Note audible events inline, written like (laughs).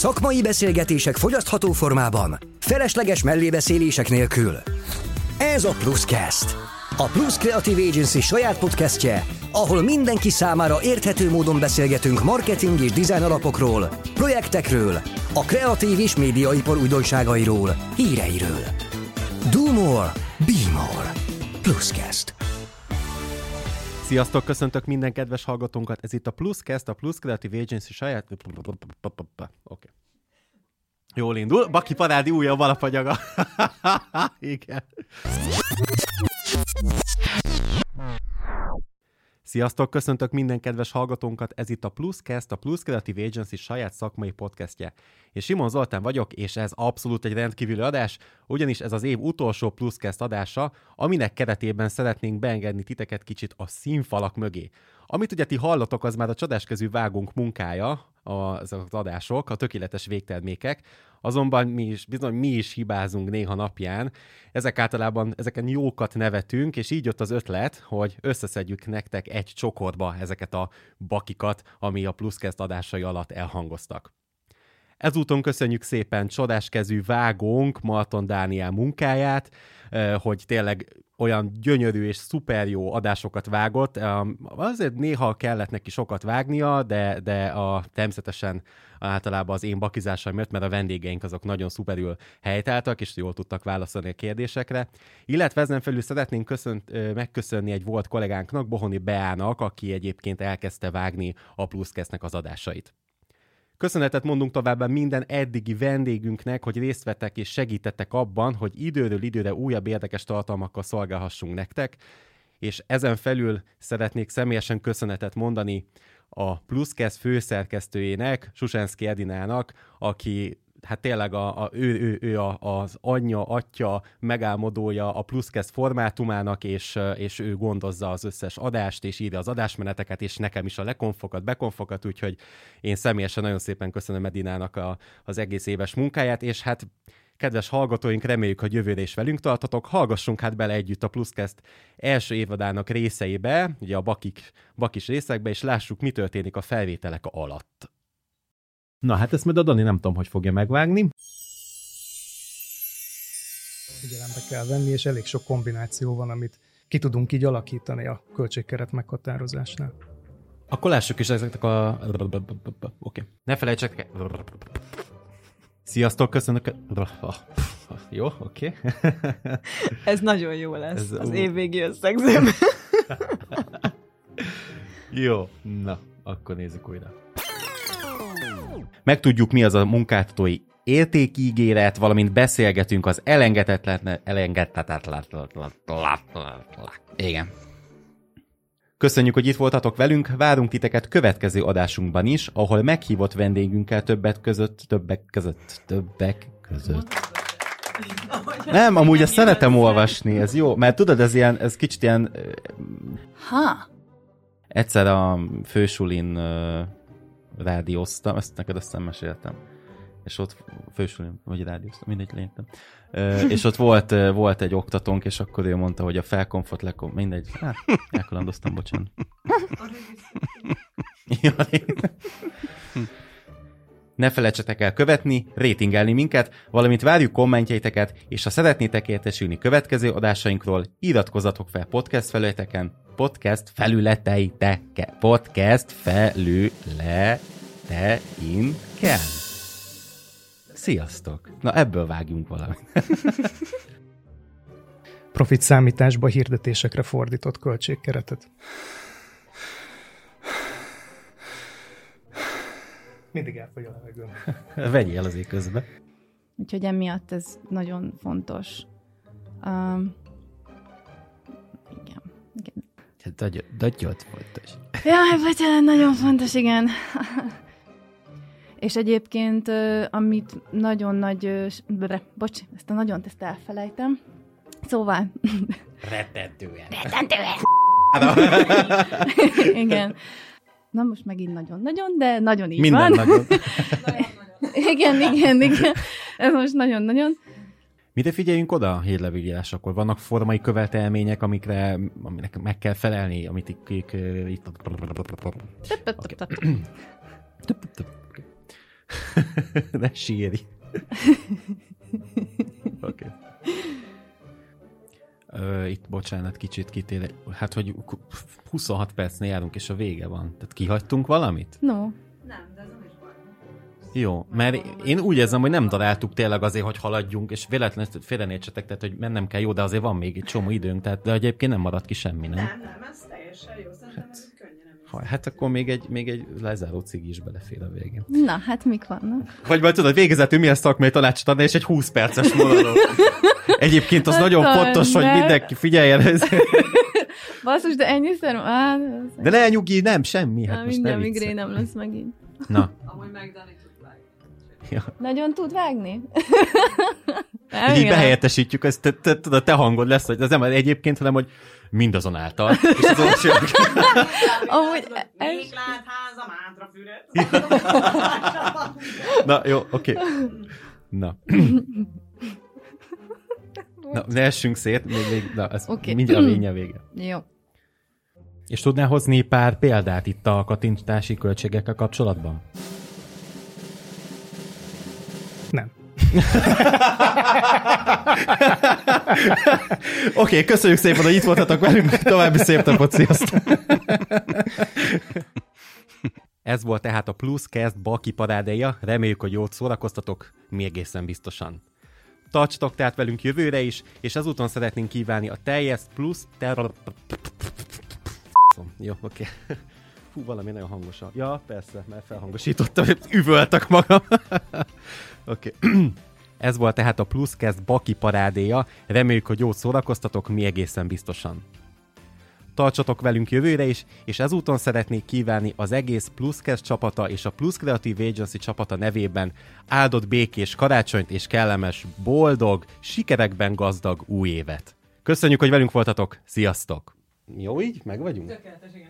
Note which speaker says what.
Speaker 1: Szakmai beszélgetések fogyasztható formában, felesleges mellébeszélések nélkül. Ez a Pluscast. A Plus Creative Agency saját podcastje, ahol mindenki számára érthető módon beszélgetünk marketing és design alapokról, projektekről, a kreatív és médiaipar újdonságairól, híreiről. Do more, be more. Pluscast.
Speaker 2: Sziasztok, köszöntök minden kedves hallgatónkat. Ez itt a Pluscast, a Plus Creative Agency saját... Oké. Okay. Jól indul. Baki Parádi újabb alapagyaga. (laughs) Igen. Sziasztok, köszöntök minden kedves hallgatónkat, ez itt a Pluscast, a Plus Creative Agency saját szakmai podcastje. És Simon Zoltán vagyok, és ez abszolút egy rendkívüli adás, ugyanis ez az év utolsó Pluscast adása, aminek keretében szeretnénk beengedni titeket kicsit a színfalak mögé. Amit ugye ti hallotok, az már a csodáskezű vágunk munkája, az, az adások, a tökéletes végtermékek, azonban mi is, bizony mi is hibázunk néha napján. Ezek általában, ezeken jókat nevetünk, és így jött az ötlet, hogy összeszedjük nektek egy csokorba ezeket a bakikat, ami a Pluszkeszt adásai alatt elhangoztak. Ezúton köszönjük szépen csodáskezű vágónk Marton Dániel munkáját, hogy tényleg olyan gyönyörű és szuper jó adásokat vágott. Azért néha kellett neki sokat vágnia, de, de a, természetesen általában az én bakizásom miatt, mert a vendégeink azok nagyon szuperül helytáltak, és jól tudtak válaszolni a kérdésekre. Illetve ezen felül szeretnénk köszönt, megköszönni egy volt kollégánknak, Bohoni Beának, aki egyébként elkezdte vágni a Pluszkesznek az adásait. Köszönetet mondunk továbbá minden eddigi vendégünknek, hogy részt vettek és segítettek abban, hogy időről időre újabb érdekes tartalmakkal szolgálhassunk nektek, és ezen felül szeretnék személyesen köszönetet mondani a Pluszkesz főszerkesztőjének, Susenszki Edinának, aki hát tényleg a, a, ő, ő, ő a, az anyja, atya, megálmodója a Pluszkesz formátumának, és, és ő gondozza az összes adást, és írja az adásmeneteket, és nekem is a lekonfokat, bekonfokat, úgyhogy én személyesen nagyon szépen köszönöm Edinának a, az egész éves munkáját, és hát Kedves hallgatóink, reméljük, hogy jövőre is velünk tartatok. Hallgassunk hát bele együtt a Pluszkeszt első évadának részeibe, ugye a bakik, bakis részekbe, és lássuk, mi történik a felvételek alatt. Na hát ezt majd a Dani nem tudom, hogy fogja megvágni.
Speaker 3: Figyelembe kell venni, és elég sok kombináció van, amit ki tudunk így alakítani a költségkeret meghatározásnál.
Speaker 2: Akkor lássuk is ezeknek a... Oké. Okay. Ne felejtsetek... Sziasztok, köszönök. Jó, oké. Okay.
Speaker 4: Ez nagyon jó lesz Ez, az évvégi összegzőm.
Speaker 2: jó, na, akkor nézzük újra. Megtudjuk, mi az a munkáltatói értékígéret, valamint beszélgetünk az elengedhetetlen, elengedhetetlen, igen. Köszönjük, hogy itt voltatok velünk, várunk titeket következő adásunkban is, ahol meghívott vendégünkkel többet között, többek között, többek között. Nem, amúgy ezt szeretem olvasni, ez jó, mert tudod, ez ilyen, ez kicsit ilyen...
Speaker 4: Ha?
Speaker 2: Egyszer a fősulin rádióztam, ezt neked azt nem meséltem. És ott fősulin, vagy rádióztam, mindegy lényegtem. (laughs) és ott volt, volt egy oktatónk, és akkor ő mondta, hogy a felkomfort, lekom, mindegy. Hát, elkalandoztam, bocsánat. (laughs) (laughs) ne felejtsetek el követni, rétingelni minket, valamint várjuk kommentjeiteket, és ha szeretnétek értesülni következő adásainkról, iratkozzatok fel podcast felületeken, podcast felületeiteke, podcast felületeinken. Sziasztok! Na ebből vágjunk valamit.
Speaker 3: Profit számításba hirdetésekre fordított költségkeretet. Mindig elfogy a levegőm. (laughs)
Speaker 2: Vegyél azért közben.
Speaker 4: Úgyhogy emiatt ez nagyon fontos. Um, igen. igen.
Speaker 2: Dagyot fontos.
Speaker 4: Jaj, vagy nagyon fontos, igen. És egyébként, amit nagyon nagy... Bocs, ezt a nagyon ezt elfelejtem. Szóval...
Speaker 2: Rettentően.
Speaker 4: Rettentően! (laughs) igen. Na most megint nagyon-nagyon, de nagyon így
Speaker 2: Minden
Speaker 4: van.
Speaker 2: nagyon.
Speaker 4: igen, igen, igen. Most nagyon-nagyon.
Speaker 2: Mire figyeljünk oda a hírlevélírás, akkor vannak formai követelmények, amikre aminek meg kell felelni, amit itt... itt ne sírj. Itt, bocsánat, kicsit kitér. Hát, hogy 26 percnél járunk, és a vége van. Tehát kihagytunk valamit?
Speaker 4: No.
Speaker 5: Nem, de ez nem is baj.
Speaker 2: Jó, mert én úgy érzem, hogy nem daráltuk tényleg azért, hogy haladjunk, és véletlenül ezt félrenézsetek, tehát hogy mennem kell, jó, de azért van még egy csomó időnk, tehát de egyébként nem maradt ki semmi, nem?
Speaker 5: Nem, nem, ez teljesen jó. Szerintem ez könnyen
Speaker 2: Ha, hát akkor még egy, még egy lezáró cigi is belefér a végén.
Speaker 4: Na, hát mik vannak?
Speaker 2: Vagy majd tudod, végezetül milyen szakmai tanácsot adni, és egy 20 perces monológ. (laughs) Egyébként az
Speaker 4: Hát
Speaker 2: nagyon
Speaker 4: talán
Speaker 2: fontos, hogy
Speaker 4: ne.
Speaker 2: mindenki figyeljen. Ez. (laughs)
Speaker 4: Basszus, de ennyiszer... Á,
Speaker 2: De ne nyugi, nem, semmi. Hát
Speaker 4: hát
Speaker 2: most
Speaker 4: minden
Speaker 2: ne
Speaker 4: migrén
Speaker 2: viccelj.
Speaker 4: nem lesz megint.
Speaker 2: Na,
Speaker 5: Amúgy meg Dani tud vágni.
Speaker 2: ja.
Speaker 4: Nagyon tud vágni? Nem, (laughs)
Speaker 2: Hogy így behelyettesítjük, ezt te, te, tudod, te hangod lesz, hogy az nem egyébként, hanem hogy mindazonáltal. És az olyan (laughs) csináljuk.
Speaker 4: Amúgy ez...
Speaker 5: Még lát házam átrafüret.
Speaker 2: Na, jó, oké. Na. Na, ne essünk szét, még, még na, ez okay. mindjárt a (clears throat) lénye vége.
Speaker 4: Jó.
Speaker 2: És tudnál hozni pár példát itt a kattintási költségekkel kapcsolatban?
Speaker 3: Nem. (laughs)
Speaker 2: Oké, okay, köszönjük szépen, hogy itt voltatok velünk. További szép napot, sziasztok! (laughs) Ez volt tehát a Pluscast Baki parádéja. Reméljük, hogy jót szórakoztatok, mi egészen biztosan. Tartsatok tehát velünk jövőre is, és ezúton szeretnénk kívánni a teljes plusz terror... Jó, oké. Okay. Fú, valami nagyon hangos. a- Ja, persze, mert felhangosítottam, üvöltek magam. Oké. Ez volt tehát a Pluscast Baki parádéja. Reméljük, hogy jót szórakoztatok, mi egészen biztosan. Tartsatok velünk jövőre is, és ezúton szeretnék kívánni az egész Pluscast csapata és a Plus Creative Agency csapata nevében áldott békés karácsonyt és kellemes, boldog, sikerekben gazdag új évet. Köszönjük, hogy velünk voltatok, sziasztok! Jó így? Meg vagyunk?
Speaker 5: Tökéletes, igen.